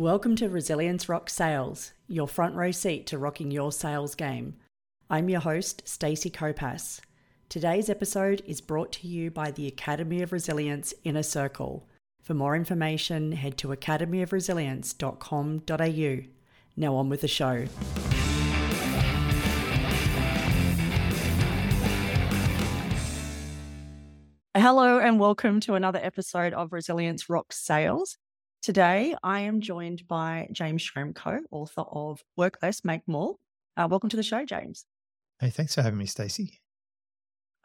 Welcome to Resilience Rocks Sales, your front row seat to rocking your sales game. I'm your host, Stacey Kopas. Today's episode is brought to you by the Academy of Resilience Inner Circle. For more information, head to academyofresilience.com.au. Now on with the show. Hello, and welcome to another episode of Resilience Rocks Sales. Today, I am joined by James Schramko, author of Work Less, Make More. Uh, welcome to the show, James. Hey, thanks for having me, Stacey.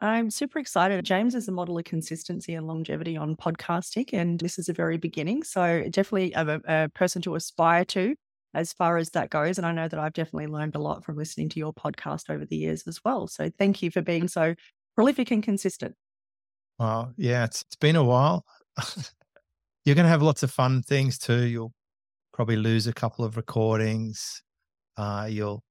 I'm super excited. James is a model of consistency and longevity on podcasting, and this is a very beginning. So, definitely a, a person to aspire to as far as that goes. And I know that I've definitely learned a lot from listening to your podcast over the years as well. So, thank you for being so prolific and consistent. Well, yeah, it's, it's been a while. you're going to have lots of fun things too. You'll probably lose a couple of recordings. Uh, you'll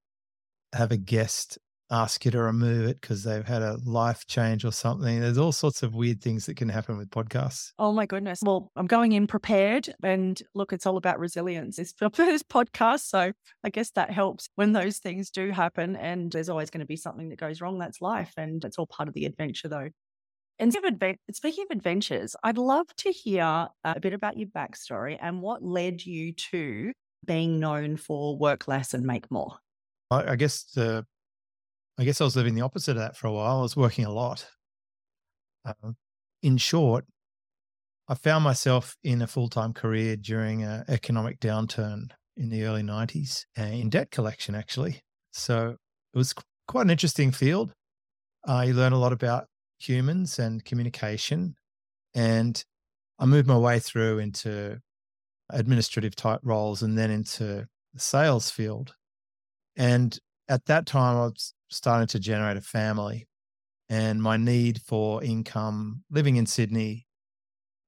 have a guest ask you to remove it because they've had a life change or something. There's all sorts of weird things that can happen with podcasts. Oh my goodness. Well, I'm going in prepared and look, it's all about resilience. It's the first podcast. So I guess that helps when those things do happen. And there's always going to be something that goes wrong. That's life. And it's all part of the adventure though. And speaking of adventures, I'd love to hear a bit about your backstory and what led you to being known for work less and make more. I, guess the, I guess I was living the opposite of that for a while. I was working a lot. Uh, in short, I found myself in a full time career during an economic downturn in the early 90s uh, in debt collection, actually. So it was quite an interesting field. You learn a lot about humans and communication. And I moved my way through into administrative type roles and then into the sales field. And at that time, I was starting to generate a family. And my need for income living in Sydney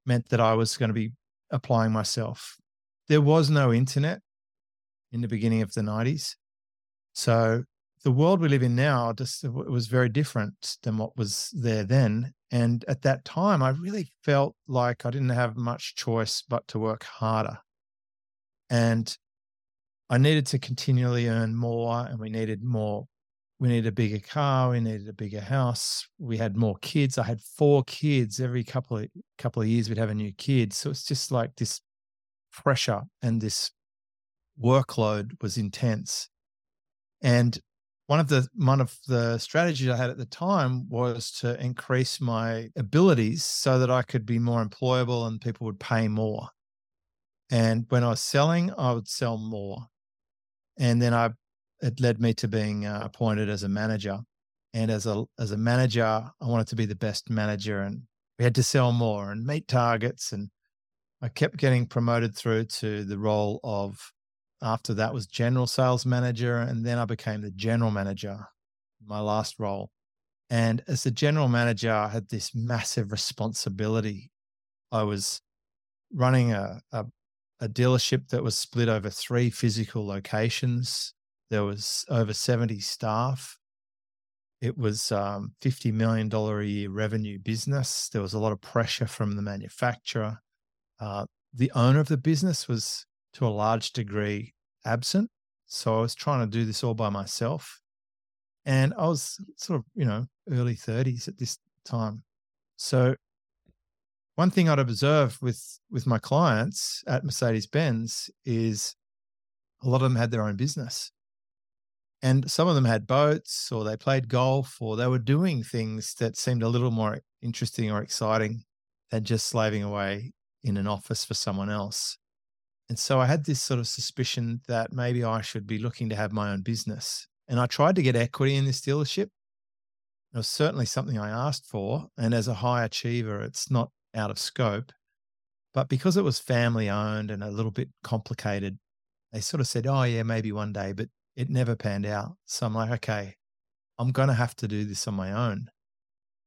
meant that I was going to be applying myself. There was no internet in the beginning of the 90s. So the world we live in now just was very different than what was there then and at that time i really felt like i didn't have much choice but to work harder and i needed to continually earn more and we needed more we needed a bigger car we needed a bigger house we had more kids i had four kids every couple of couple of years we'd have a new kid so it's just like this pressure and this workload was intense and one of the one of the strategies I had at the time was to increase my abilities so that I could be more employable and people would pay more. And when I was selling, I would sell more. And then I it led me to being uh, appointed as a manager. And as a as a manager, I wanted to be the best manager and we had to sell more and meet targets and I kept getting promoted through to the role of after that was general sales manager and then i became the general manager my last role. And as the general manager i had this massive responsibility. I was running a, a, a dealership that was split over three physical locations. There was over 70 staff. It was um, $50 million a year revenue business. There was a lot of pressure from the manufacturer. Uh, the owner of the business was to a large degree absent. So I was trying to do this all by myself. And I was sort of, you know, early 30s at this time. So one thing I'd observe with with my clients at Mercedes Benz is a lot of them had their own business. And some of them had boats or they played golf or they were doing things that seemed a little more interesting or exciting than just slaving away in an office for someone else. And so I had this sort of suspicion that maybe I should be looking to have my own business. And I tried to get equity in this dealership. It was certainly something I asked for. And as a high achiever, it's not out of scope. But because it was family owned and a little bit complicated, they sort of said, oh, yeah, maybe one day, but it never panned out. So I'm like, okay, I'm going to have to do this on my own.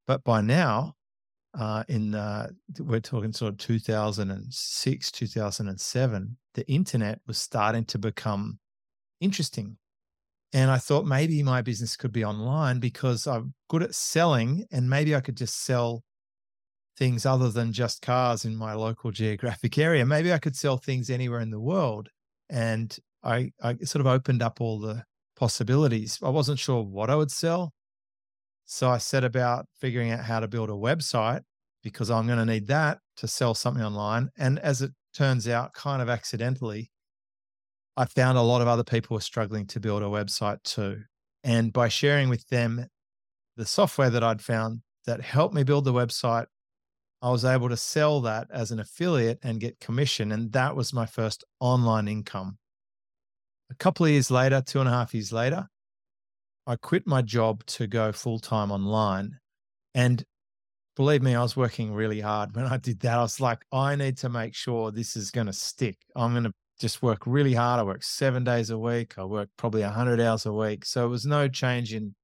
But by now, uh, in uh, we're talking sort of 2006 2007 the internet was starting to become interesting and i thought maybe my business could be online because i'm good at selling and maybe i could just sell things other than just cars in my local geographic area maybe i could sell things anywhere in the world and I, I sort of opened up all the possibilities. I wasn't sure what I would sell. So I set about figuring out how to build a website because I'm going to need that to sell something online. And as it turns out, kind of accidentally, I found a lot of other people were struggling to build a website too. And by sharing with them the software that I'd found that helped me build the website, I was able to sell that as an affiliate and get commission. And that was my first online income. A couple of years later, two and a half years later, I quit my job to go full time online. And believe me, I was working really hard when I did that. I was like, I need to make sure this is going to stick. I'm going to just work really hard. I work seven days a week. I work probably 100 hours a week. So it was no change in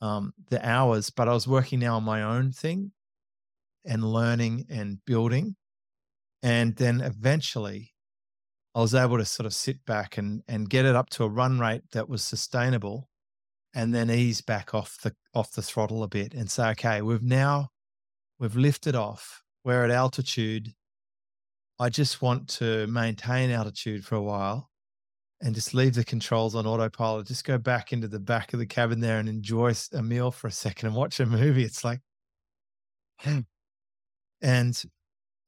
um, the hours, but I was working now on my own thing and learning and building. And then eventually I was able to sort of sit back and, and get it up to a run rate that was sustainable and then ease back off the off the throttle a bit and say, okay, we've now we've lifted off. We're at altitude. I just want to maintain altitude for a while and just leave the controls on autopilot. Just go back into the back of the cabin there and enjoy a meal for a second and watch a movie. It's like, hmm. and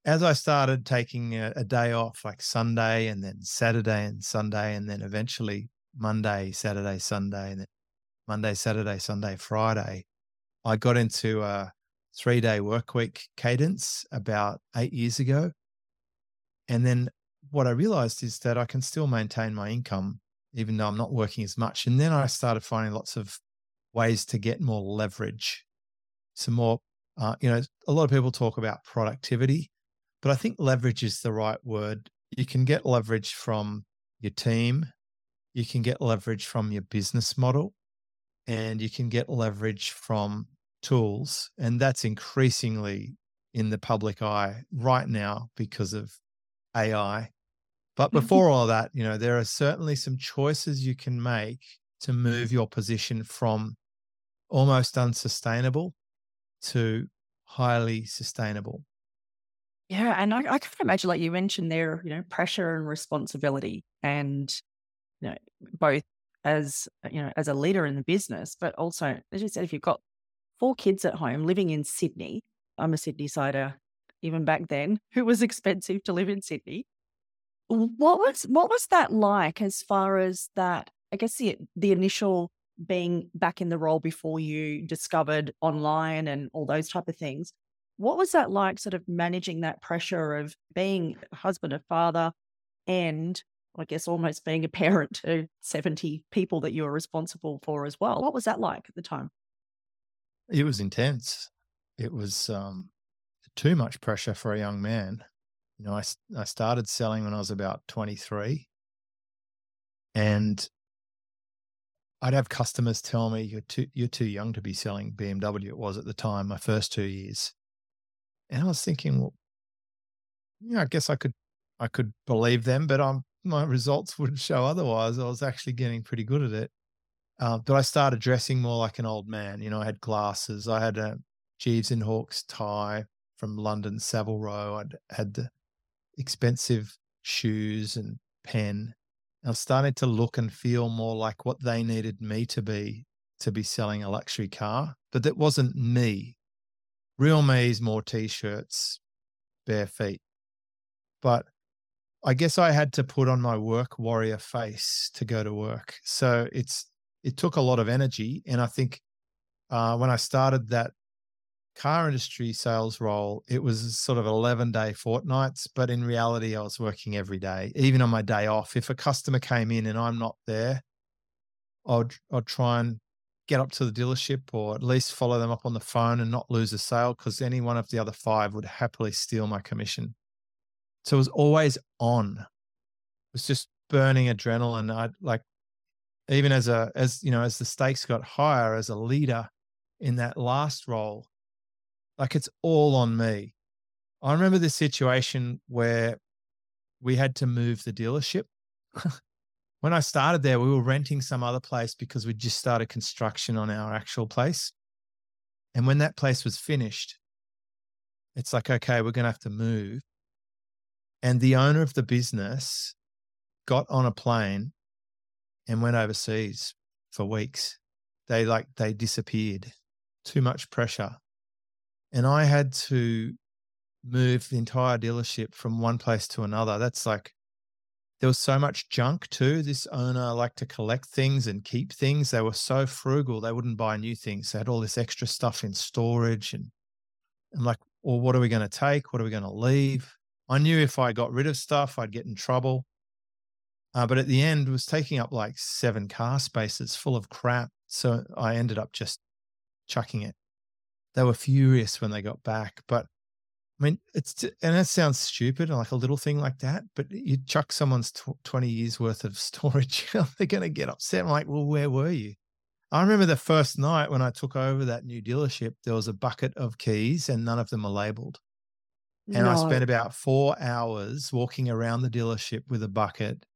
as I started taking a, a day off, like Sunday and then Saturday and Sunday, and then eventually Monday, Saturday, Sunday, and then Monday, Saturday, Sunday, Friday, I got into a three day work week cadence about eight years ago. And then what I realized is that I can still maintain my income even though I'm not working as much. And then I started finding lots of ways to get more leverage, some more, uh, you know, a lot of people talk about productivity, but I think leverage is the right word. You can get leverage from your team, you can get leverage from your business model, and you can get leverage from tools. And that's increasingly in the public eye right now because of AI. But mm-hmm. before all that, you know, there are certainly some choices you can make to move your position from almost unsustainable to highly sustainable. Yeah. And I, I can imagine, like you mentioned there, you know, pressure and responsibility and, you know, both as uh, you know as a leader in the business but also as you said if you've got four kids at home living in sydney i'm a sydney sider even back then who was expensive to live in sydney. What was what was that like as far as that i guess the the initial being back in the role before you discovered online and all those type of things? What was that like sort of managing that pressure of being husband a father and I guess almost being a parent to 70 people that you were responsible for as well. What was that like at the time? It was intense. It was um, too much pressure for a young man. You know, I, I started selling when I was about 23. And I'd have customers tell me, you're too, you're too young to be selling BMW. It was at the time, my first two years. And I was thinking, well, know, I guess I could, I could believe them, but I'm my results would show otherwise. I was actually getting pretty good at it. Uh, but I started dressing more like an old man. You know, I had glasses. I had a Gieves and Hawkes tie from London Savile Row. I'd had the expensive shoes and pen. I was starting to look and feel more like what they needed me to be to be selling a luxury car. But that wasn't me. Real me is more t-shirts, bare feet. But I guess I had to put on my work warrior face to go to work. So it's it took a lot of energy, and I think uh, when I started that car industry sales role, it was sort of 11 day fortnights, but in reality, I was working every day, even on my day off. If a customer came in and I'm not there, I'd, I'd try and get up to the dealership or at least follow them up on the phone and not lose a sale because any one of the other five would happily steal my commission. So it was always on. It was just burning adrenaline. I like even as a as you know as the stakes got higher as a leader in that last role, like it's all on me. I remember this situation where we had to move the dealership. when I started there, we were renting some other place because we just started construction on our actual place. And when that place was finished, it's like, okay, we're going to have to move. And the owner of the business got on a plane and went overseas for weeks. They like they disappeared. Too much pressure. And I had to move the entire dealership from one place to another. That's like there was so much junk too. This owner liked to collect things and keep things. They were so frugal, they wouldn't buy new things. They had all this extra stuff in storage. And I'm like, well, what are we going to take? What are we going to leave? I knew if I got rid of stuff, I'd get in trouble. Uh, but at the end, was taking up like seven car spaces full of crap. So I ended up just chucking it. They were furious when they got back, but I mean, it's and that sounds stupid, and like a little thing like that. But you chuck someone's tw- twenty years worth of storage, they're going to get upset. I'm like, well, where were you? I remember the first night when I took over that new dealership, there was a bucket of keys and none of them were labeled. And no. I spent about four hours walking around the dealership with a bucket,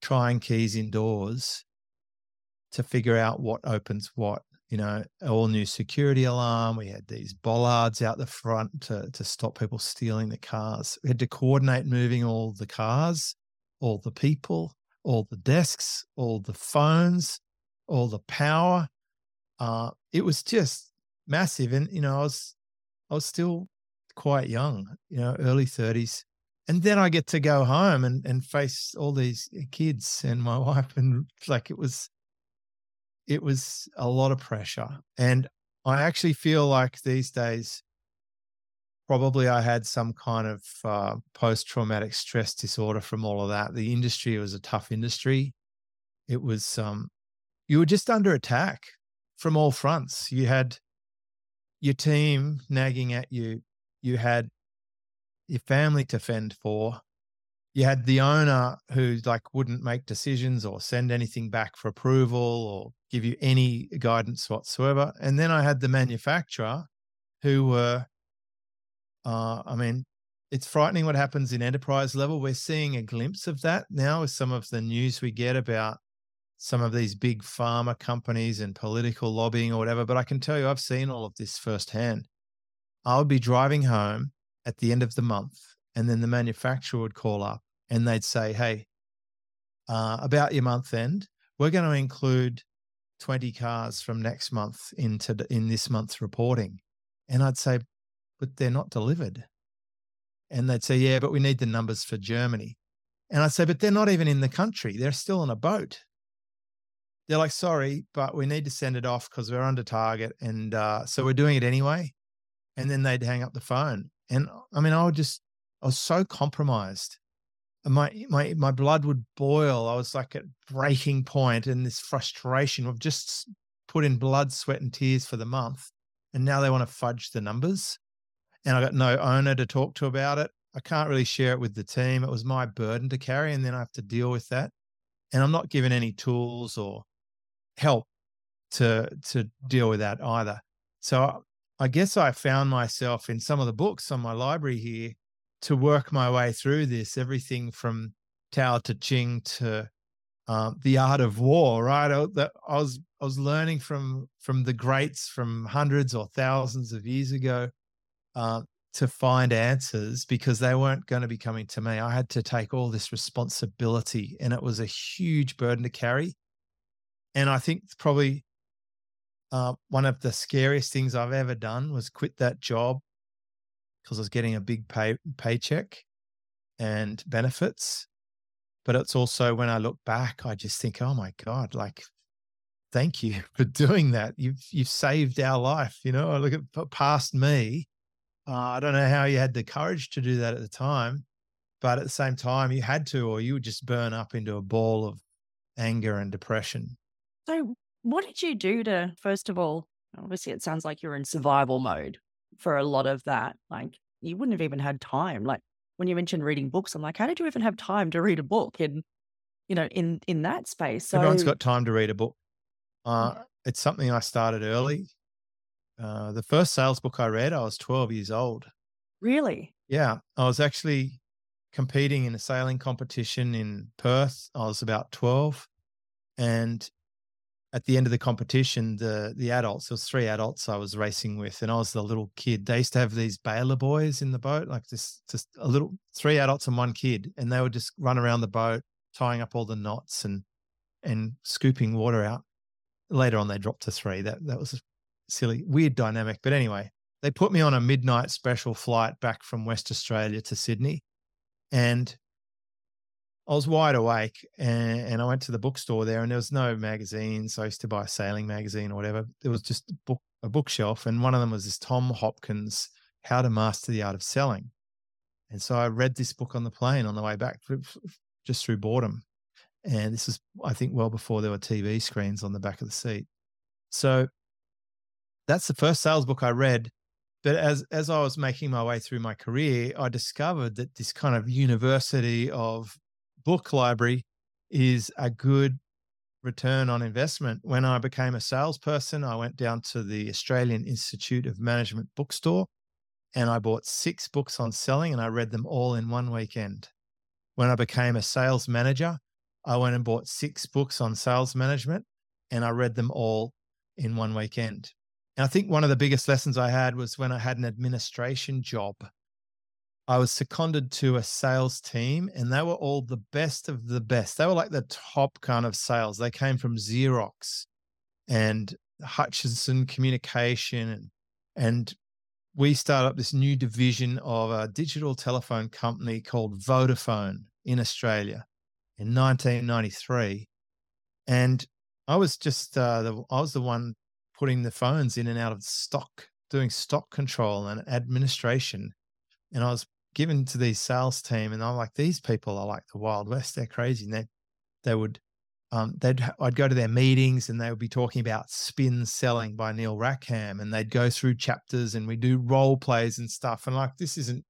trying keys indoors to figure out what opens what you know, all new security alarm. We had these bollards out the front to, to stop people stealing the cars. We had to coordinate moving all the cars, all the people, all the desks, all the phones, all the power. Uh, it was just massive. And, you know, I was, I was still quite young, you know, early 30s. And then I get to go home and, and face all these kids and my wife. And like it was, it was a lot of pressure. And I actually feel like these days, probably I had some kind of uh, post traumatic stress disorder from all of that. The industry was a tough industry. It was, um, you were just under attack from all fronts. You had your team nagging at you, you had your family to fend for, you had the owner who like wouldn't make decisions or send anything back for approval or give you any guidance whatsoever. And then i had the manufacturer who were uh, i mean it's frightening what happens in enterprise level. We're seeing a glimpse of that now with some of the news we get about some of these big pharma companies and political lobbying or whatever but i can tell you i've seen all of this firsthand i would be driving home at the end of the month and then the manufacturer would call up and they'd say, "Hey, uh, about your month end, we're going to include 20 cars from next month into in this month's reporting," and I'd say, "But they're not delivered," and they'd say, "Yeah, but we need the numbers for Germany," and I'd say, "But they're not even in the country; they're still on a boat." They're like, "Sorry, but we need to send it off because we're under target, and uh, so we're doing it anyway." And then they'd hang up the phone, and I mean, I would just I was so compromised. My my my blood would boil. I was like at breaking point, and this frustration of just put in blood, sweat, and tears for the month, and now they want to fudge the numbers, and I got no owner to talk to about it. I can't really share it with the team. It was my burden to carry, and then I have to deal with that. And I'm not given any tools or help to to deal with that either. So I guess I found myself in some of the books on my library here to work my way through this, everything from Tao Te Ching to um, the art of war, right? I, that I was I was learning from from the greats from hundreds or thousands of years ago uh, to find answers because they weren't going to be coming to me. I had to take all this responsibility, and it was a huge burden to carry. And I think probably uh, one of the scariest things I've ever done was quit that job because I was getting a big pay paycheck and benefits. But it's also when I look back, I just think, oh my God, like thank you for doing that. You've you've saved our life. You know, I look at past me. Uh, I don't know how you had the courage to do that at the time, but at the same time, you had to, or you would just burn up into a ball of anger and depression. So, what did you do to, first of all, obviously, it sounds like you're in survival mode for a lot of that. Like you wouldn't have even had time. Like when you mentioned reading books, I'm like, how did you even have time to read a book in, you know, in in that space? So everyone's got time to read a book. Uh, it's something I started early. Uh, the first sales book I read, I was 12 years old. Really? Yeah, I was actually competing in a sailing competition in Perth. I was about 12, and at the end of the competition, the the adults, there was three adults I was racing with, and I was the little kid. They used to have these baler boys in the boat, like this, just a little three adults and one kid, and they would just run around the boat tying up all the knots and and scooping water out. Later on, they dropped to three. That that was a silly, weird dynamic. But anyway, they put me on a midnight special flight back from West Australia to Sydney, and I was wide awake and, and, I went to the bookstore there and there was no magazines. I used to buy a sailing magazine or whatever. There was just a, book, a bookshelf. And one of them was this Tom Hopkins, How to Master the Art of Selling. And so I read this book on the plane on the way back just through boredom. And this was, I think, well before there were TV screens on the back of the seat. So that's the first sales book I read. But as as I was making my way through my career, I discovered that this kind of university of book library is a good return on investment. When I became a salesperson, I went down to the Australian Institute of Management bookstore and I bought six books on selling and I read them all in one weekend. When I became a sales manager, I went and bought six books on sales management and I read them all in one weekend. And I think one of the biggest lessons I had was when I had an administration job. I was seconded to a sales team and they were all the best of the best. They were like the top kind of sales. They came from Xerox and Hutchinson Communication and, and we started up this new division of a digital telephone company called Vodafone in Australia in 1993. And I was just uh, the I was the one putting the phones in and out of stock, doing stock control and administration. And I was given to these sales team, and I'm like, these people are like the Wild West. They're crazy. And they they would um, they'd I'd go to their meetings and they would be talking about spin selling by Neil Rackham, and they'd go through chapters and we do role plays and stuff. And like, this isn't.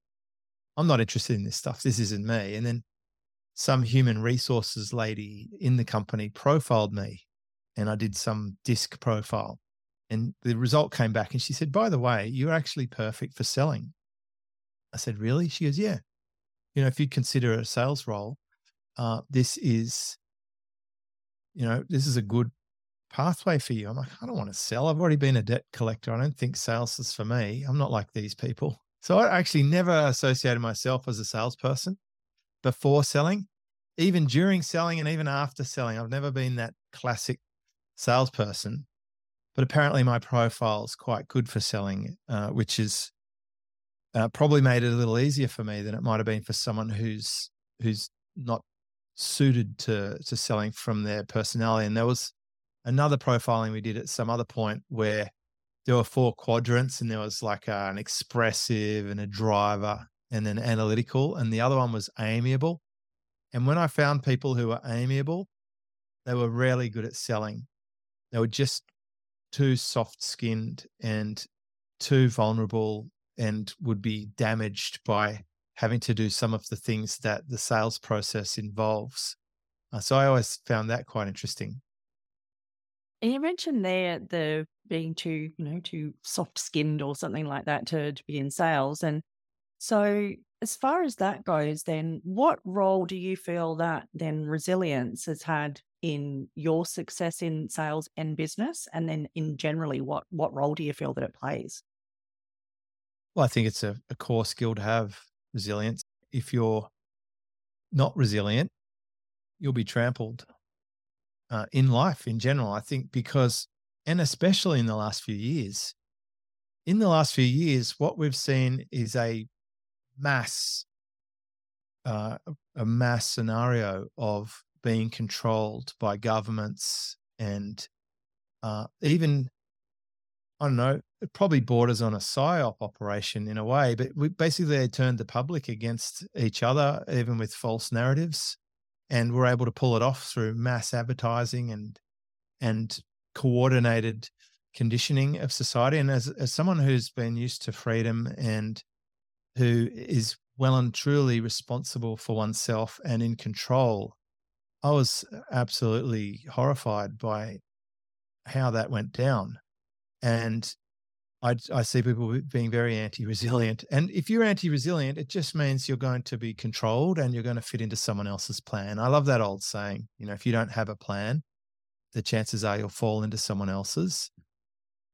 I'm not interested in this stuff. This isn't me. And then some human resources lady in the company profiled me, and I did some disc profile, and the result came back, and she said, "By the way, you're actually perfect for selling." I said, "Really?" She goes, "Yeah. You know, if you consider a sales role, uh, this is." you know, this is a good pathway for you. I'm like, I don't want to sell. I've already been a debt collector. I don't think sales is for me. I'm not like these people. So I actually never associated myself as a salesperson before selling, even during selling and even after selling. I've never been that classic salesperson. But apparently, my profile is quite good for selling, uh, which is uh, probably made it a little easier for me than it might have been for someone who's who's not suited to to selling from their personality. And there was another profiling we did at some other point where there were four quadrants, and there was like a, an expressive and a driver, and then analytical, and the other one was amiable. And when I found people who were amiable, they were rarely good at selling. They were just too soft skinned and too vulnerable and would be damaged by having to do some of the things that the sales process involves. Uh, so I always found that quite interesting. And you mentioned there the being too, you know, too soft skinned or something like that to, to be in sales. And so as far as that goes, then what role do you feel that then resilience has had in your success in sales and business? And then in generally, what what role do you feel that it plays? Well, I think it's a, a core skill to have resilience. If you're not resilient, you'll be trampled uh, in life in general. I think because, and especially in the last few years, in the last few years, what we've seen is a mass, uh, a mass scenario of being controlled by governments and uh, even I don't know, it probably borders on a psyop operation in a way, but we basically they turned the public against each other, even with false narratives, and were able to pull it off through mass advertising and and coordinated conditioning of society. And as as someone who's been used to freedom and who is well and truly responsible for oneself and in control, I was absolutely horrified by how that went down and I, I see people being very anti-resilient. And if you're anti-resilient, it just means you're going to be controlled and you're going to fit into someone else's plan. I love that old saying. You know, if you don't have a plan, the chances are you'll fall into someone else's.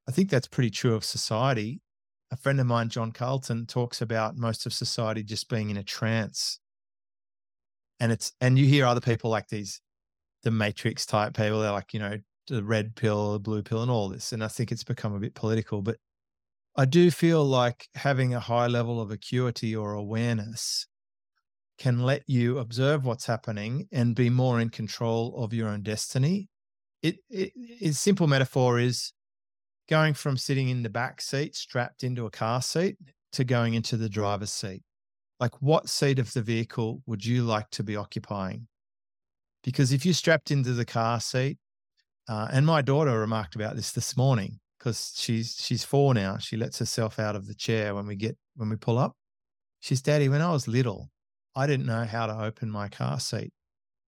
I think that's pretty true of society. A friend of mine, John Carlton, talks about most of society just being in a trance. And it's, and you hear other people like these, the matrix type people, they're like, you know, the red pill, the blue pill, and all this. And I think it's become a bit political, but I do feel like having a high level of acuity or awareness can let you observe what's happening and be more in control of your own destiny. It, it, its simple metaphor is going from sitting in the back seat strapped into a car seat to going into the driver's seat. Like, what seat of the vehicle would you like to be occupying? Because if you're strapped into the car seat, uh, and my daughter remarked about this this morning because she's she's four now. She lets herself out of the chair when we get when we pull up. She's, Daddy, when I was little, I didn't know how to open my car seat.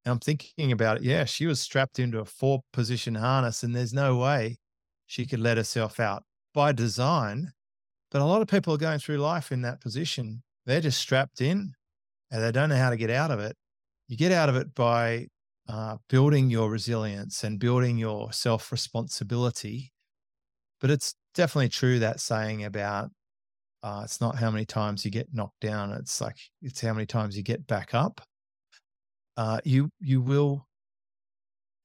And I'm thinking about it. Yeah, she was strapped into a four position harness, and there's no way she could let herself out by design. But a lot of people are going through life in that position. They're just strapped in and they don't know how to get out of it. You get out of it by uh, building your resilience and building your self responsibility. But it's definitely true that saying about uh, it's not how many times you get knocked down; it's like it's how many times you get back up. Uh, you you will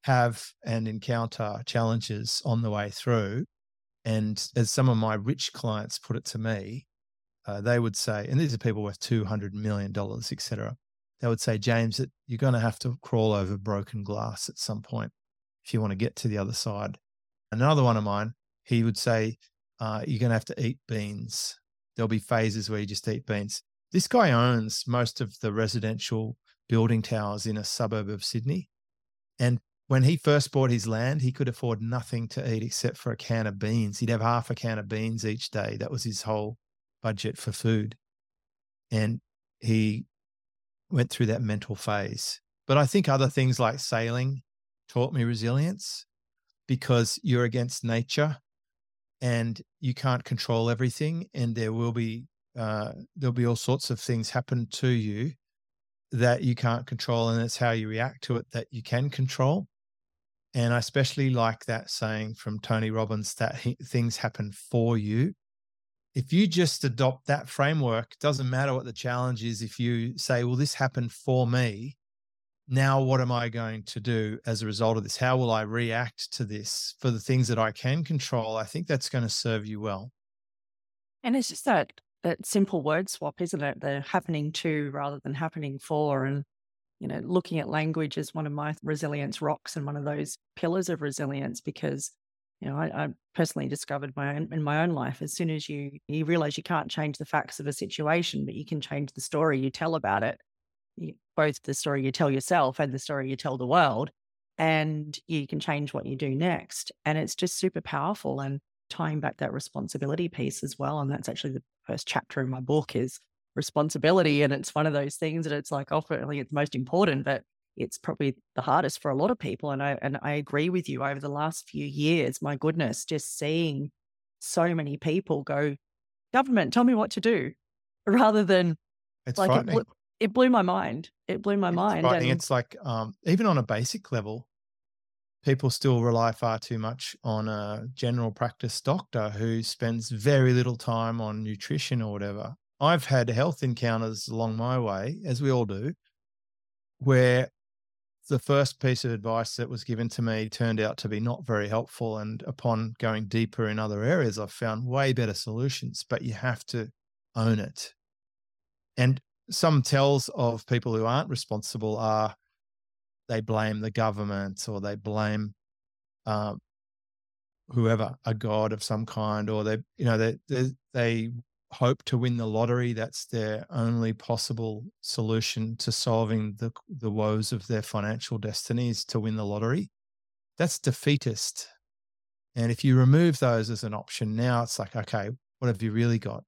have and encounter challenges on the way through. And as some of my rich clients put it to me, uh, they would say, and these are people worth $200 million, etc. They would say, James, that you're going to have to crawl over broken glass at some point if you want to get to the other side. Another one of mine, he would say, uh, you're going to have to eat beans. There'll be phases where you just eat beans. This guy owns most of the residential building towers in a suburb of Sydney. And when he first bought his land, he could afford nothing to eat except for a can of beans. He'd have half a can of beans each day. That was his whole budget for food. And he went through that mental phase. But I think other things like sailing taught me resilience because you're against nature and you can't control everything. And there will be, uh, there'll be all sorts of things happen to you that you can't control. And it's how you react to it that you can control. And I especially like that saying from Tony Robbins that he, things happen for you. If you just adopt that framework, doesn't matter what the challenge is. If you say, well, this happened for me, now what am I going to do as a result of this? How will I react to this for the things that I can control? I think that's going to serve you well. And it's just that that simple word swap, isn't it? The happening to rather than happening for. And you know, looking at language is one of my resilience rocks and one of those pillars of resilience because, you know, I, I personally discovered my own, in my own life, as soon as you, you realize you can't change the facts of a situation, but you can change the story you tell about it, both the story you tell yourself and the story you tell the world, and you can change what you do next. And it's just super powerful and tying back that responsibility piece as well. And that's actually the first chapter in my book is responsibility. And it's one of those things that it's like ultimately it's most important, but it's probably the hardest for a lot of people. And I and I agree with you over the last few years, my goodness, just seeing so many people go, government, tell me what to do, rather than it's like frightening. it blew, it blew my mind. It blew my it's mind. Frightening. And It's like um, even on a basic level, people still rely far too much on a general practice doctor who spends very little time on nutrition or whatever. I've had health encounters along my way, as we all do, where the first piece of advice that was given to me turned out to be not very helpful. And upon going deeper in other areas, I've found way better solutions, but you have to own it. And some tells of people who aren't responsible are they blame the government or they blame um, whoever, a god of some kind, or they, you know, they, they, they hope to win the lottery. That's their only possible solution to solving the the woes of their financial destiny is to win the lottery. That's defeatist. And if you remove those as an option, now it's like, okay, what have you really got?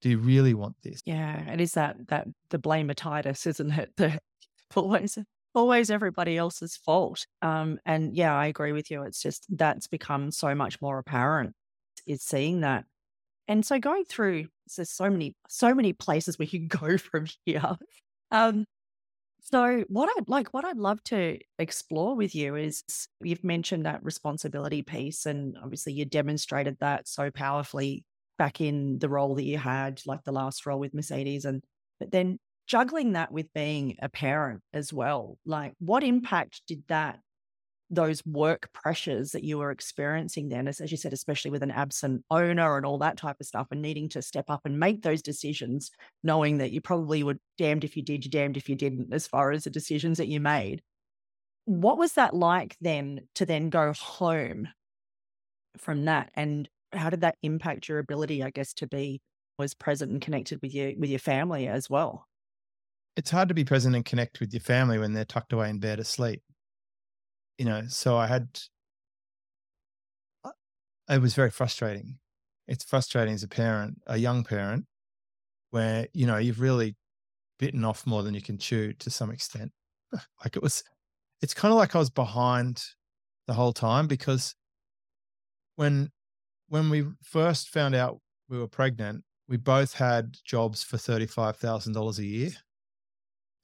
Do you really want this? yeah, it is that that the blamatitis, isn't it? The always always everybody else's fault. Um, and yeah, I agree with you. It's just that's become so much more apparent is seeing that. And so going through, there's so many, so many places we can go from here. Um, so what I'd like, what I'd love to explore with you is you've mentioned that responsibility piece, and obviously you demonstrated that so powerfully back in the role that you had, like the last role with Mercedes, and but then juggling that with being a parent as well, like what impact did that those work pressures that you were experiencing then, as, as you said, especially with an absent owner and all that type of stuff, and needing to step up and make those decisions, knowing that you probably were damned if you did, damned if you didn't, as far as the decisions that you made. What was that like then to then go home from that? And how did that impact your ability, I guess, to be was present and connected with you with your family as well? It's hard to be present and connect with your family when they're tucked away in bed asleep you know, so I had, it was very frustrating. It's frustrating as a parent, a young parent, where, you know, you've really bitten off more than you can chew to some extent. like it was, it's kind of like I was behind the whole time because when, when we first found out we were pregnant, we both had jobs for $35,000 a year.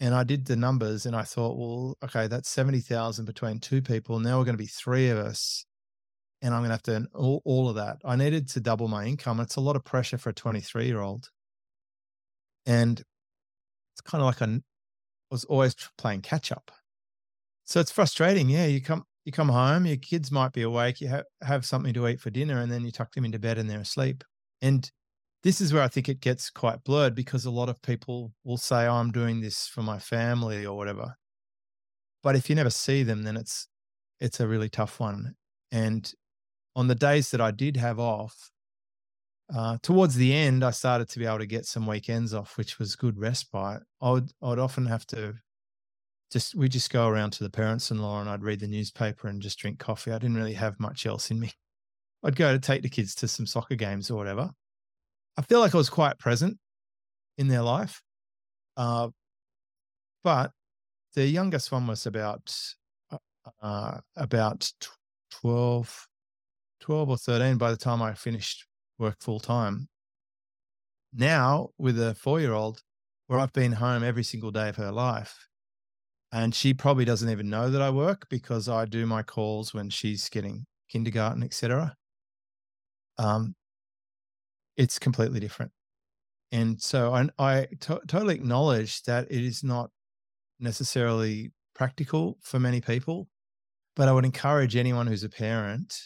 And I did the numbers and I thought, well, okay, that's 70,000 between two people. Now we're going to be three of us. And I'm going to have to earn all, all of that. I needed to double my income. It's a lot of pressure for a 23 year old. And it's kind of like I was always playing catch up. So it's frustrating. Yeah. You come, you come home, your kids might be awake, you have, have something to eat for dinner, and then you tuck them into bed and they're asleep. And this is where I think it gets quite blurred because a lot of people will say, oh, I'm doing this for my family or whatever. But if you never see them, then it's it's a really tough one. And on the days that I did have off, uh, towards the end, I started to be able to get some weekends off, which was good respite. I would I would often have to just we just go around to the parents-in-law and I'd read the newspaper and just drink coffee. I didn't really have much else in me. I'd go to take the kids to some soccer games or whatever. I feel like I was quite present in their life. Uh, but the youngest one was about uh, uh 12, 12 or 13 by the time I finished work full time. Now, with a four year old, where I've been home every single day of her life, and she probably doesn't even know that I work because I do my calls when she's getting kindergarten, etc. Um, it's completely different. And so I, I to- totally acknowledge that it is not necessarily practical for many people, but I would encourage anyone who's a parent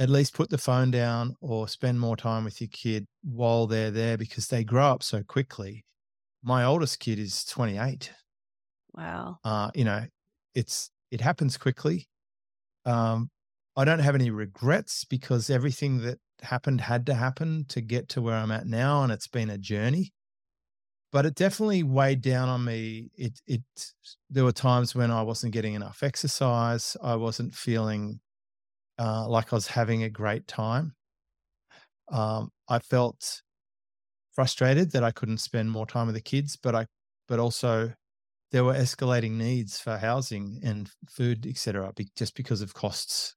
at least put the phone down or spend more time with your kid while they're there because they grow up so quickly. My oldest kid is 28. Wow. Uh, you know, it's it happens quickly. Um, I don't have any regrets because everything that happened had to happen to get to where I'm at now, and it's been a journey. But it definitely weighed down on me. It it there were times when I wasn't getting enough exercise. I wasn't feeling uh, like I was having a great time. Um, I felt frustrated that I couldn't spend more time with the kids, but I but also there were escalating needs for housing and food, etc., just because of costs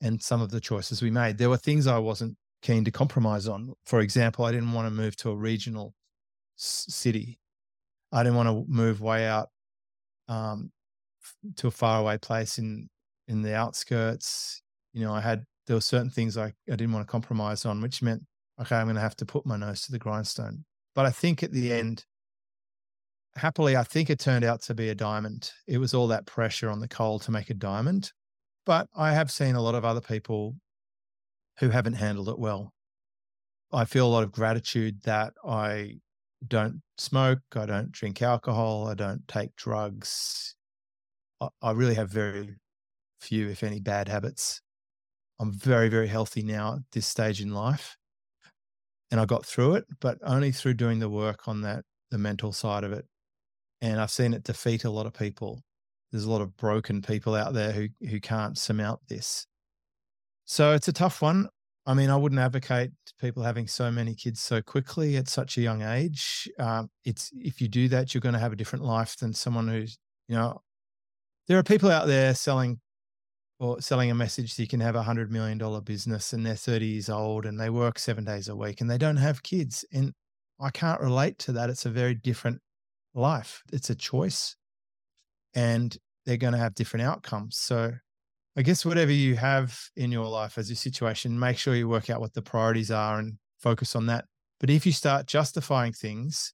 and some of the choices we made. There were things I wasn't keen to compromise on. For example, I didn't want to move to a regional s- city. I didn't want to move way out um, to a faraway place in in the outskirts. You know, I had there were certain things I, I didn't want to compromise on, which meant okay, I'm going to have to put my nose to the grindstone. But I think at the end, happily, I think it turned out to be a diamond. It was all that pressure on the coal to make a diamond. But I have seen a lot of other people who haven't handled it well. I feel a lot of gratitude that I don't smoke, I don't drink alcohol, I don't take drugs. I, really have very few, if any, bad habits. I'm very, very healthy now at this stage in life. And I got through it, but only through doing the work on that, the mental side of it. And I've seen it defeat a lot of people there's a lot of broken people out there who who can't surmount this. So it's a tough one. I mean, I wouldn't advocate people having so many kids so quickly at such a young age. Um, it's if you do that, you're going to have a different life than someone who's, you know, there are people out there selling or selling a message so you can have a hundred million dollar business and they're 30 years old and they work seven days a week and they don't have kids. And I can't relate to that. It's a very different life. It's a choice and they're going to have different outcomes. So I guess whatever you have in your life as your situation, make sure you work out what the priorities are and focus on that. But if you start justifying things,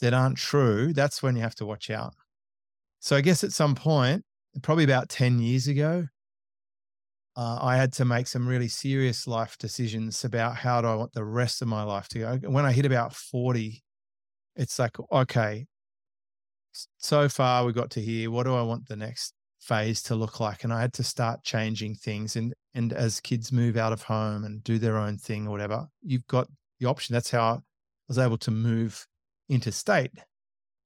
that aren't true, that's when you have to watch out. So I guess at some point, probably about 10 years ago, uh, I had to make some really serious life decisions about how do I want the rest of my life to go. When I hit about 40, it's like, okay, so far we got to here. What do I want the next phase to look like? And I had to start changing things. And and as kids move out of home and do their own thing or whatever, you've got the option. That's how I was able to move interstate.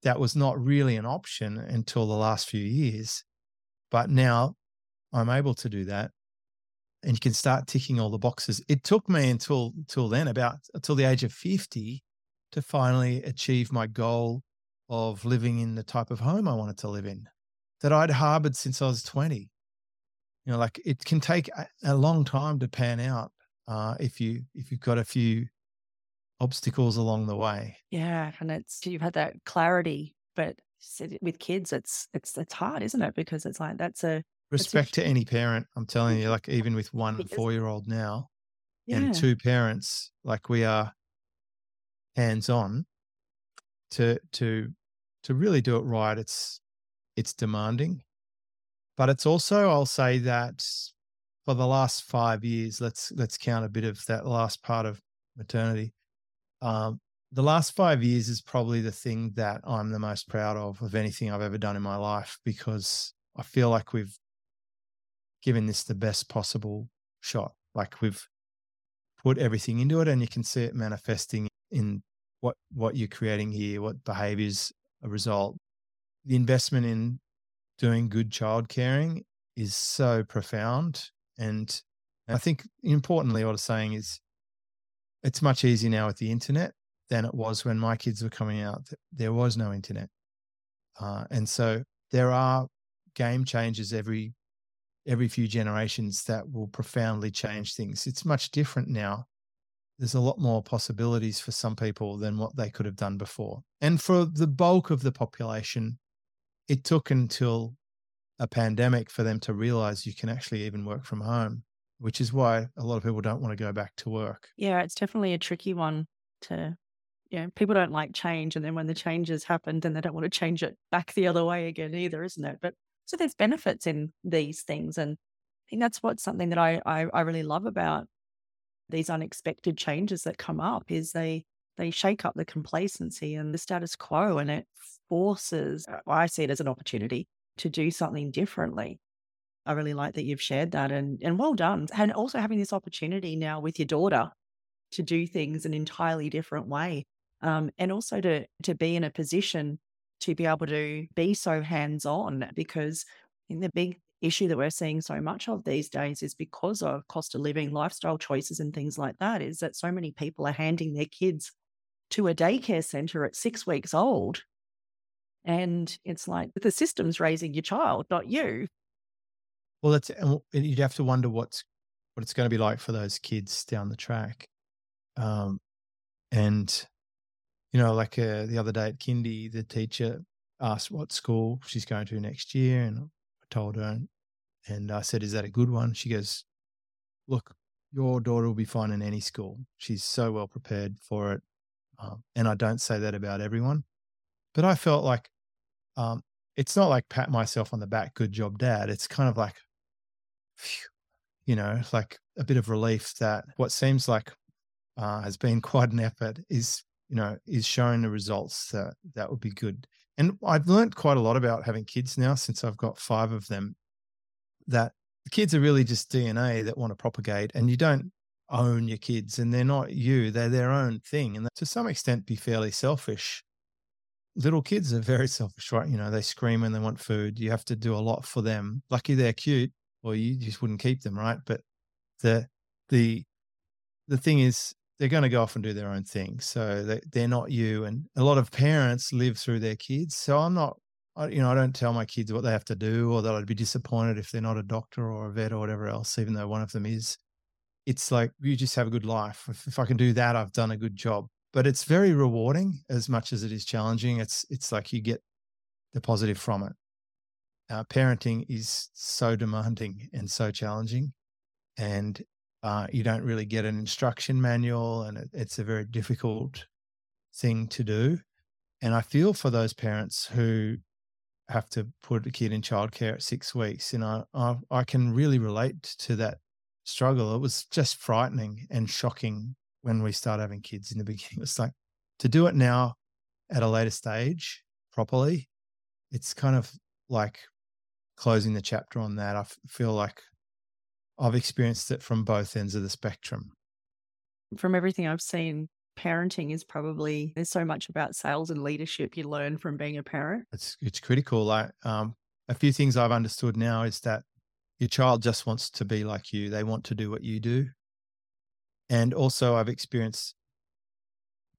That was not really an option until the last few years. But now I'm able to do that and you can start ticking all the boxes. It took me until until then, about until the age of 50, to finally achieve my goal of living in the type of home I wanted to live in that I'd harbored since I was 20. You know, like it can take a, a long time to pan out uh, if you if you've got a few obstacles along the way. Yeah, and it's you've had that clarity, but with kids, it's it's it's hard, isn't it? Because it's like that's a Respect to any parent. I'm telling you, like even with one four year old now yeah. and two parents, like we are hands on to to to really do it right. It's it's demanding. But it's also, I'll say that for the last five years, let's let's count a bit of that last part of maternity. Um, the last five years is probably the thing that I'm the most proud of of anything I've ever done in my life because I feel like we've given this the best possible shot. Like we've put everything into it and you can see it manifesting in what what you're creating here, what behaviors a result. The investment in doing good child caring is so profound. And I think importantly, what I'm saying is it's much easier now with the internet than it was when my kids were coming out. There was no internet. Uh, and so there are game changers every every few generations that will profoundly change things. It's much different now. There's a lot more possibilities for some people than what they could have done before. And for the bulk of the population, it took until a pandemic for them to realize you can actually even work from home, which is why a lot of people don't want to go back to work. Yeah, it's definitely a tricky one to you know, people don't like change. And then when the changes happen, then they don't want to change it back the other way again either, isn't it? But so there's benefits in these things. And I think that's what's something that I, I, I really love about these unexpected changes that come up is they they shake up the complacency and the status quo and it forces uh, well, I see it as an opportunity to do something differently. I really like that you've shared that and and well done. And also having this opportunity now with your daughter to do things an entirely different way. Um, and also to to be in a position to be able to be so hands on because in the big issue that we're seeing so much of these days is because of cost of living, lifestyle choices, and things like that, is that so many people are handing their kids to a daycare center at six weeks old. And it's like the system's raising your child, not you. Well, that's you'd have to wonder what's what it's going to be like for those kids down the track. Um, and you know, like uh, the other day at kindy, the teacher asked what school she's going to next year, and I told her, and I said, "Is that a good one?" She goes, "Look, your daughter will be fine in any school. She's so well prepared for it." Um, and I don't say that about everyone, but I felt like um, it's not like pat myself on the back, good job, dad. It's kind of like, phew, you know, like a bit of relief that what seems like uh, has been quite an effort is you know, is showing the results that that would be good. And I've learned quite a lot about having kids now since I've got five of them. That kids are really just DNA that want to propagate, and you don't own your kids, and they're not you; they're their own thing, and to some extent, be fairly selfish. Little kids are very selfish, right? You know, they scream when they want food. You have to do a lot for them. Lucky they're cute, or you just wouldn't keep them, right? But the the the thing is they're going to go off and do their own thing. So they, they're not you. And a lot of parents live through their kids. So I'm not, I, you know, I don't tell my kids what they have to do or that I'd be disappointed if they're not a doctor or a vet or whatever else, even though one of them is. It's like, you just have a good life. If, if I can do that, I've done a good job. But it's very rewarding as much as it is challenging. It's, it's like you get the positive from it. Uh, parenting is so demanding and so challenging. And uh, you don't really get an instruction manual, and it, it's a very difficult thing to do. And I feel for those parents who have to put a kid in childcare at six weeks. You know, I, I can really relate to that struggle. It was just frightening and shocking when we start having kids in the beginning. It's like to do it now at a later stage properly, it's kind of like closing the chapter on that. I feel like I've experienced it from both ends of the spectrum. From everything I've seen, parenting is probably there's so much about sales and leadership you learn from being a parent. It's it's critical. Like um, a few things I've understood now is that your child just wants to be like you. They want to do what you do. And also I've experienced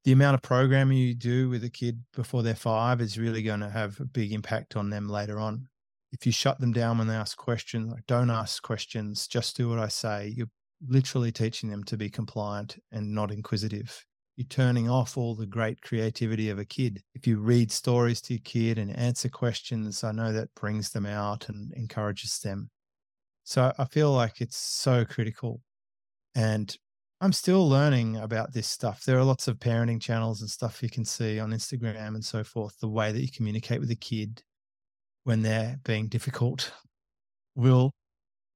the amount of programming you do with a kid before they're five is really going to have a big impact on them later on. If you shut them down when they ask questions, like don't ask questions, just do what I say, you're literally teaching them to be compliant and not inquisitive. You're turning off all the great creativity of a kid. If you read stories to your kid and answer questions, I know that brings them out and encourages them. So I feel like it's so critical. And I'm still learning about this stuff. There are lots of parenting channels and stuff you can see on Instagram and so forth. The way that you communicate with a kid when they're being difficult will,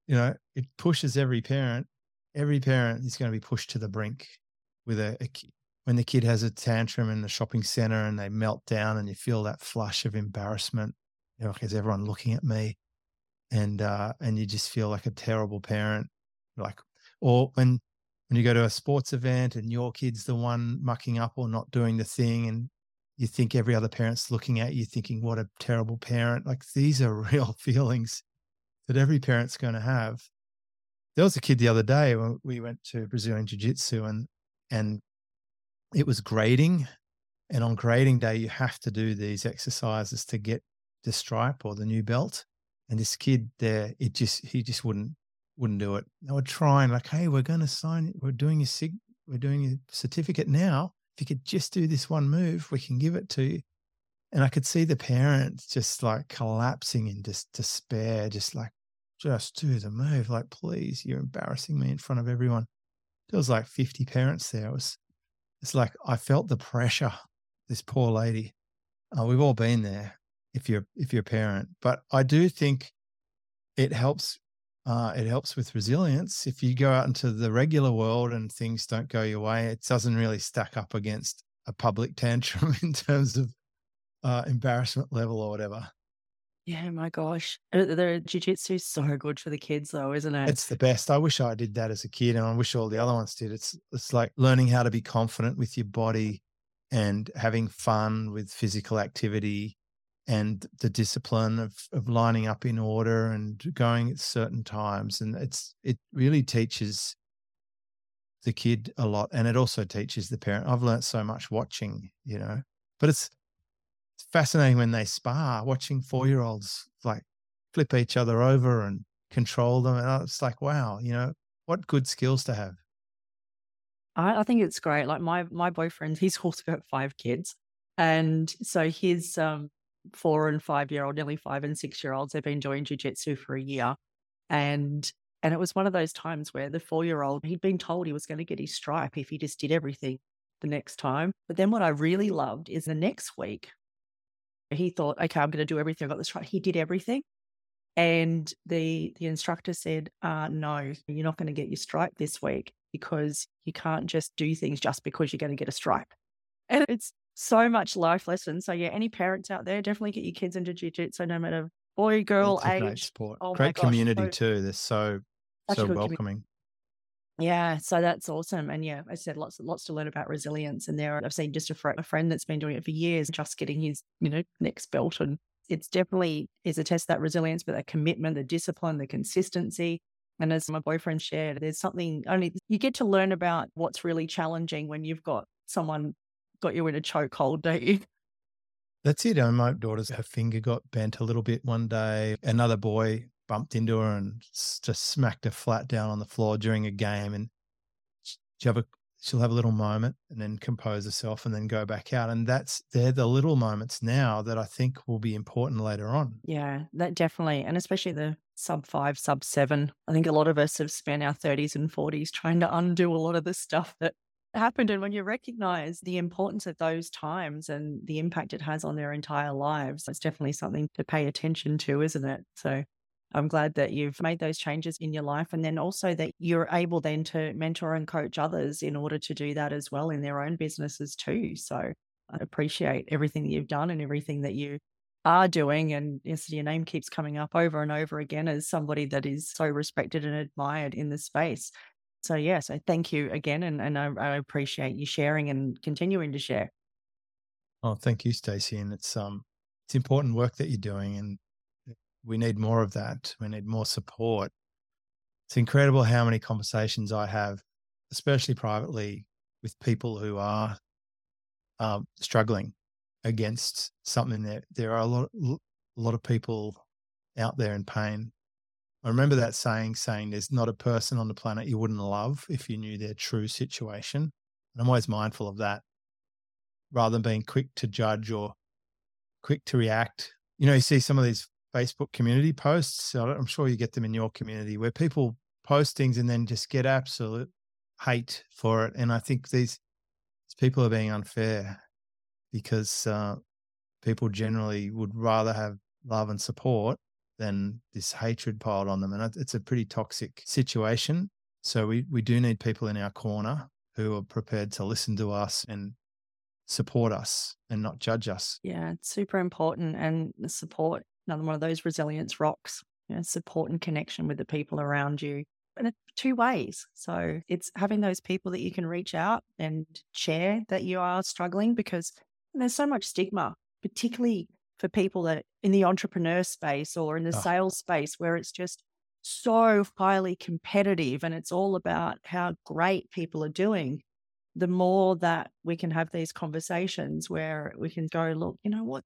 you know, it pushes every parent. Every parent is going to be pushed to the brink with a, a when the kid has a tantrum in the shopping center and they melt down and you feel that flush of embarrassment. You know, is everyone looking at me? And uh, and you just feel like a terrible parent. Like, or when when you go to a sports event and your kid's the one mucking up or not doing the thing and you think every other parent's looking at you thinking what a terrible parent like these are real feelings that every parent's going to have there was a kid the other day when we went to brazilian jiu-jitsu and and it was grading and on grading day you have to do these exercises to get the stripe or the new belt and this kid there it just he just wouldn't wouldn't do it. They would try and like, hey, we're going to sign. We're doing a sig. We're doing a certificate now. If you could just do this one move, we can give it to you. And I could see the parents just like collapsing in just despair, just like, just do the move. Like, please, you're embarrassing me in front of everyone. There was like 50 parents there. It was, it's like I felt the pressure. This poor lady. Uh, we've all been there. If you're if you're a parent, but I do think it helps uh, it helps with resilience. If you go out into the regular world and things don't go your way, it doesn't really stack up against a public tantrum in terms of uh, embarrassment level or whatever. Yeah, my gosh. The jiu-jitsu is so good for the kids though, isn't it? It's the best. I wish I did that as a kid and I wish all the other ones did. It's it's like learning how to be confident with your body and having fun with physical activity and the discipline of of lining up in order and going at certain times and it's it really teaches the kid a lot and it also teaches the parent i've learned so much watching you know but it's, it's fascinating when they spar watching four year olds like flip each other over and control them and it's like wow you know what good skills to have I, I think it's great like my my boyfriend he's also got five kids and so his um four and five year old, nearly five and six year olds. They've been doing jujitsu for a year. And and it was one of those times where the four year old, he'd been told he was going to get his stripe if he just did everything the next time. But then what I really loved is the next week, he thought, okay, I'm going to do everything. I got this right. He did everything. And the the instructor said, uh, no, you're not going to get your stripe this week because you can't just do things just because you're going to get a stripe. And it's so much life lessons. So yeah, any parents out there, definitely get your kids into jiu-jitsu no matter boy, girl, age. Great sport. Oh great community gosh, too. They're so so welcoming. Community. Yeah, so that's awesome. And yeah, I said lots lots to learn about resilience. And there, I've seen just a, fr- a friend that's been doing it for years, just getting his you know next belt, and it's definitely is a test that resilience, but that commitment, the discipline, the consistency. And as my boyfriend shared, there's something only you get to learn about what's really challenging when you've got someone got you in a chokehold, don't you? That's it. And my daughter's her finger got bent a little bit one day. Another boy bumped into her and just smacked her flat down on the floor during a game. And she have a, she'll have a little moment and then compose herself and then go back out. And that's they're the little moments now that I think will be important later on. Yeah, that definitely, and especially the sub five, sub seven. I think a lot of us have spent our thirties and forties trying to undo a lot of the stuff that happened and when you recognize the importance of those times and the impact it has on their entire lives, it's definitely something to pay attention to, isn't it? So I'm glad that you've made those changes in your life and then also that you're able then to mentor and coach others in order to do that as well in their own businesses too. So I appreciate everything that you've done and everything that you are doing. And yes, your name keeps coming up over and over again as somebody that is so respected and admired in the space. So yeah, so thank you again, and and I, I appreciate you sharing and continuing to share. Oh, thank you, Stacey, and it's um it's important work that you're doing, and we need more of that. We need more support. It's incredible how many conversations I have, especially privately, with people who are um, struggling against something. There, there are a lot, a lot of people out there in pain I remember that saying, saying there's not a person on the planet you wouldn't love if you knew their true situation. And I'm always mindful of that rather than being quick to judge or quick to react. You know, you see some of these Facebook community posts. I'm sure you get them in your community where people post things and then just get absolute hate for it. And I think these, these people are being unfair because uh, people generally would rather have love and support than this hatred piled on them. And it's a pretty toxic situation. So we, we do need people in our corner who are prepared to listen to us and support us and not judge us. Yeah, it's super important. And the support, another one of those resilience rocks, you know, support and connection with the people around you. And it's two ways. So it's having those people that you can reach out and share that you are struggling because there's so much stigma, particularly for people that in the entrepreneur space or in the oh. sales space where it's just so highly competitive and it's all about how great people are doing the more that we can have these conversations where we can go look you know what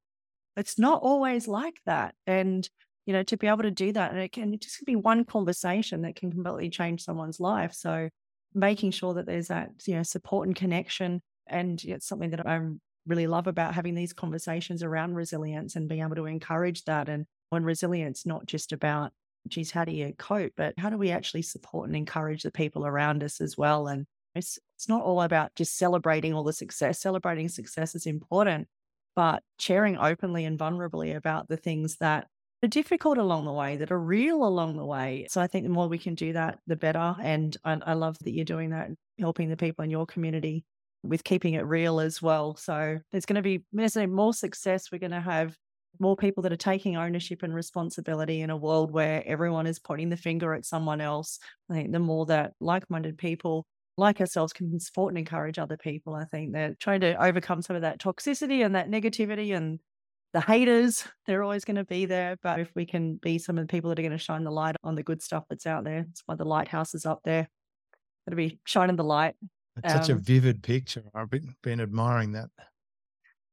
it's not always like that and you know to be able to do that and it can it just be one conversation that can completely change someone's life so making sure that there's that you know support and connection and it's something that i'm really love about having these conversations around resilience and being able to encourage that. And when resilience, not just about, geez, how do you cope, but how do we actually support and encourage the people around us as well? And it's, it's not all about just celebrating all the success. Celebrating success is important, but sharing openly and vulnerably about the things that are difficult along the way, that are real along the way. So I think the more we can do that, the better. And I, I love that you're doing that, helping the people in your community with keeping it real as well. So there's going to be more success. We're going to have more people that are taking ownership and responsibility in a world where everyone is pointing the finger at someone else. I think the more that like-minded people like ourselves can support and encourage other people, I think they're trying to overcome some of that toxicity and that negativity and the haters, they're always going to be there. But if we can be some of the people that are going to shine the light on the good stuff that's out there, that's why the lighthouse is up there. To be shining the light it's um, such a um vivid picture. I've been, been admiring that.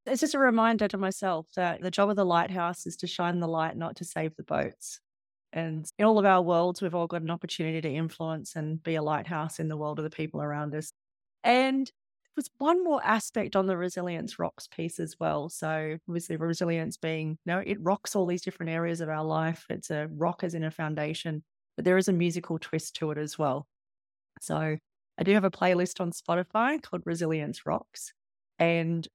It's just a reminder to myself that the job of the lighthouse is to shine the light, not to save the boats. And in all of our worlds, we've all got an opportunity to influence and be a lighthouse in the world of the people around us. And was one more aspect on the resilience rocks piece as well. So obviously resilience being, you know, it rocks all these different areas of our life. It's a rock as in a foundation, but there is a musical twist to it as well. So I do have a playlist on Spotify called Resilience Rocks. And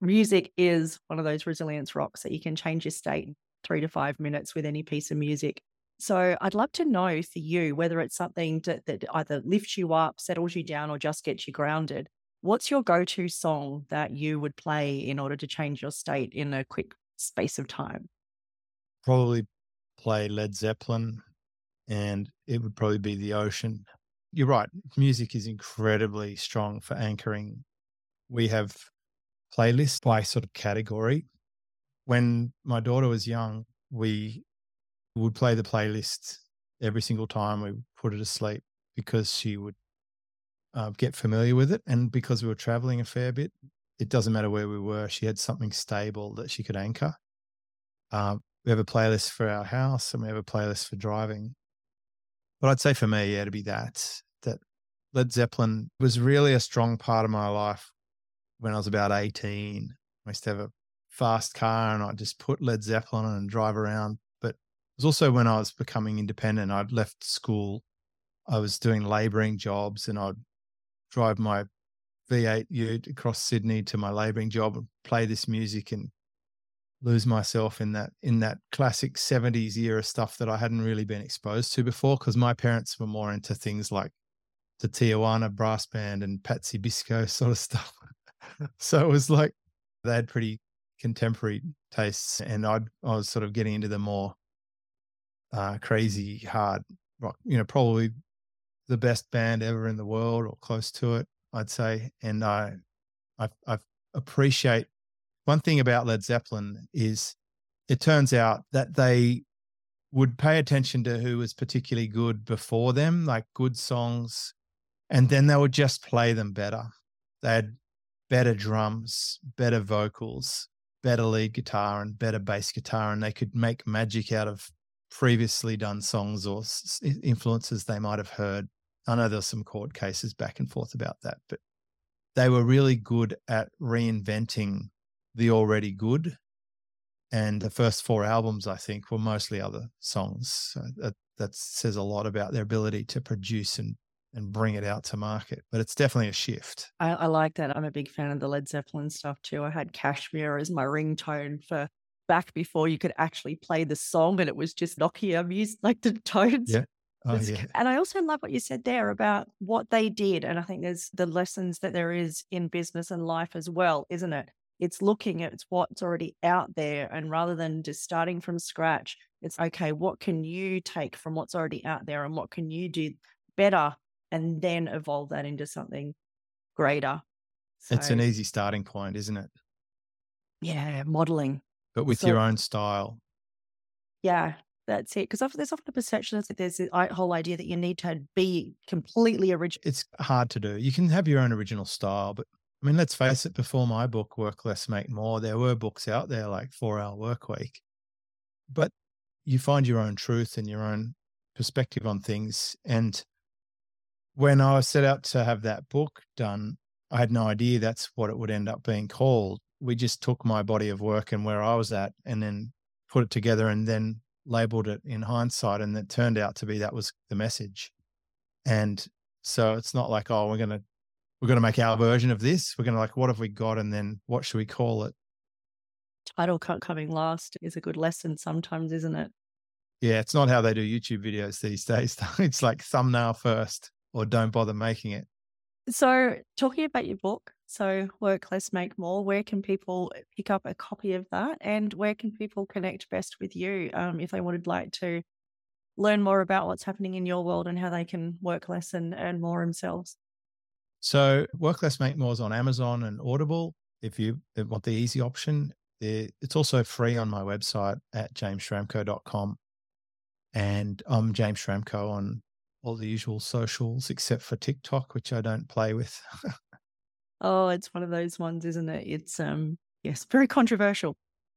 music is one of those resilience rocks that you can change your state in three to five minutes with any piece of music. So I'd love to know for you whether it's something that, that either lifts you up, settles you down, or just gets you grounded. What's your go to song that you would play in order to change your state in a quick space of time? Probably play Led Zeppelin, and it would probably be The Ocean you're right. Music is incredibly strong for anchoring. We have playlists by sort of category. When my daughter was young, we would play the playlist every single time we put her to sleep because she would uh, get familiar with it. And because we were traveling a fair bit, it doesn't matter where we were, she had something stable that she could anchor. Um, we have a playlist for our house and we have a playlist for driving. But I'd say for me, yeah, to be that, that Led Zeppelin was really a strong part of my life when I was about 18. I used to have a fast car and I'd just put Led Zeppelin on and drive around. Was also when I was becoming independent. I'd left school. I was doing laboring jobs and I'd drive my V8 ute across Sydney to my labouring job and play this music and lose myself in that in that classic 70s era stuff that I hadn't really been exposed to before because my parents were more into things like the Tijuana brass band and Patsy Biscoe sort of stuff. so it was like they had pretty contemporary tastes and i I was sort of getting into the more uh, crazy hard rock, you know, probably the best band ever in the world or close to it, I'd say. And I, I, I appreciate one thing about Led Zeppelin is it turns out that they would pay attention to who was particularly good before them, like good songs, and then they would just play them better. They had better drums, better vocals, better lead guitar, and better bass guitar, and they could make magic out of previously done songs or influences they might have heard. I know there's some court cases back and forth about that, but they were really good at reinventing the already good. And the first four albums, I think, were mostly other songs. So that, that says a lot about their ability to produce and and bring it out to market. But it's definitely a shift. I, I, like that. I'm a big fan of the Led Zeppelin stuff too. I had Kashmir as my ringtone for back before you could actually play the song and it was just Nokia music, like the tones. Yeah. Oh, yeah. And I also love what you said there about what they did. And I think there's the lessons that there is in business and life as well, isn't it? It's looking at what's already out there. And rather than just starting from scratch, it's okay, what can you take from what's already out there and what can you do better? And then evolve that into something greater. So, it's an easy starting point, isn't it? Yeah, modeling but with so, your own style. Yeah, that's it. Because there's often a perception that there's this whole idea that you need to be completely original. It's hard to do. You can have your own original style, but I mean, let's face it, before my book, Work Less, Make More, there were books out there like Four Hour Work Week. But you find your own truth and your own perspective on things. And when I set out to have that book done, I had no idea that's what it would end up being called we just took my body of work and where I was at and then put it together and then labeled it in hindsight. And it turned out to be that was the message. And so it's not like, oh, we're going to, we're going to make our version of this. We're going to like, what have we got? And then what should we call it? Title coming last is a good lesson sometimes, isn't it? Yeah, it's not how they do YouTube videos these days. It's like thumbnail first or don't bother making it. So, talking about your book, so Work Less, Make More, where can people pick up a copy of that? And where can people connect best with you um, if they would like to learn more about what's happening in your world and how they can work less and earn more themselves? So, Work Less, Make More is on Amazon and Audible. If you want the easy option, it's also free on my website at jamesschramko.com. And I'm James Schramko on all the usual socials except for TikTok, which I don't play with. oh, it's one of those ones, isn't it? It's um yes, very controversial.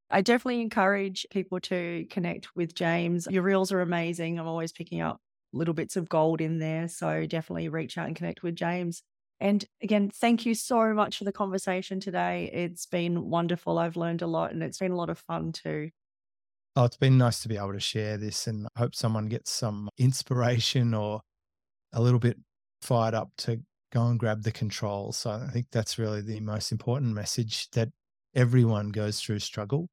I definitely encourage people to connect with James. Your reels are amazing. I'm always picking up little bits of gold in there. So definitely reach out and connect with James. And again, thank you so much for the conversation today. It's been wonderful. I've learned a lot and it's been a lot of fun too. Oh, it's been nice to be able to share this and I hope someone gets some inspiration or a little bit fired up to go and grab the controls. So I think that's really the most important message that everyone goes through struggle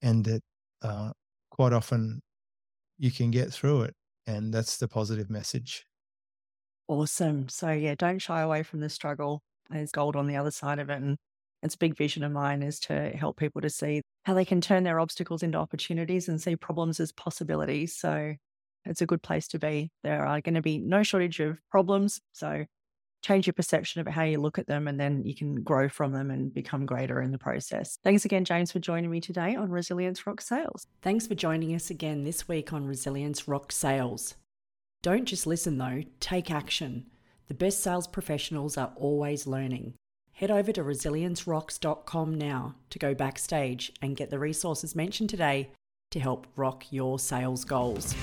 and that uh, quite often you can get through it. And that's the positive message. Awesome. So, yeah, don't shy away from the struggle. There's gold on the other side of it. And it's a big vision of mine is to help people to see how they can turn their obstacles into opportunities and see problems as possibilities. So it's a good place to be. There are going to be no shortage of problems. So change your perception of how you look at them and then you can grow from them and become greater in the process. Thanks again, James, for joining me today on Resilience Rocks Sales. Thanks for joining us again this week on Resilience Rocks Sales. Don't just listen though, take action. The best sales professionals are always learning. Head over to resiliencerocks.com now to go backstage and get the resources mentioned today to help rock your sales goals.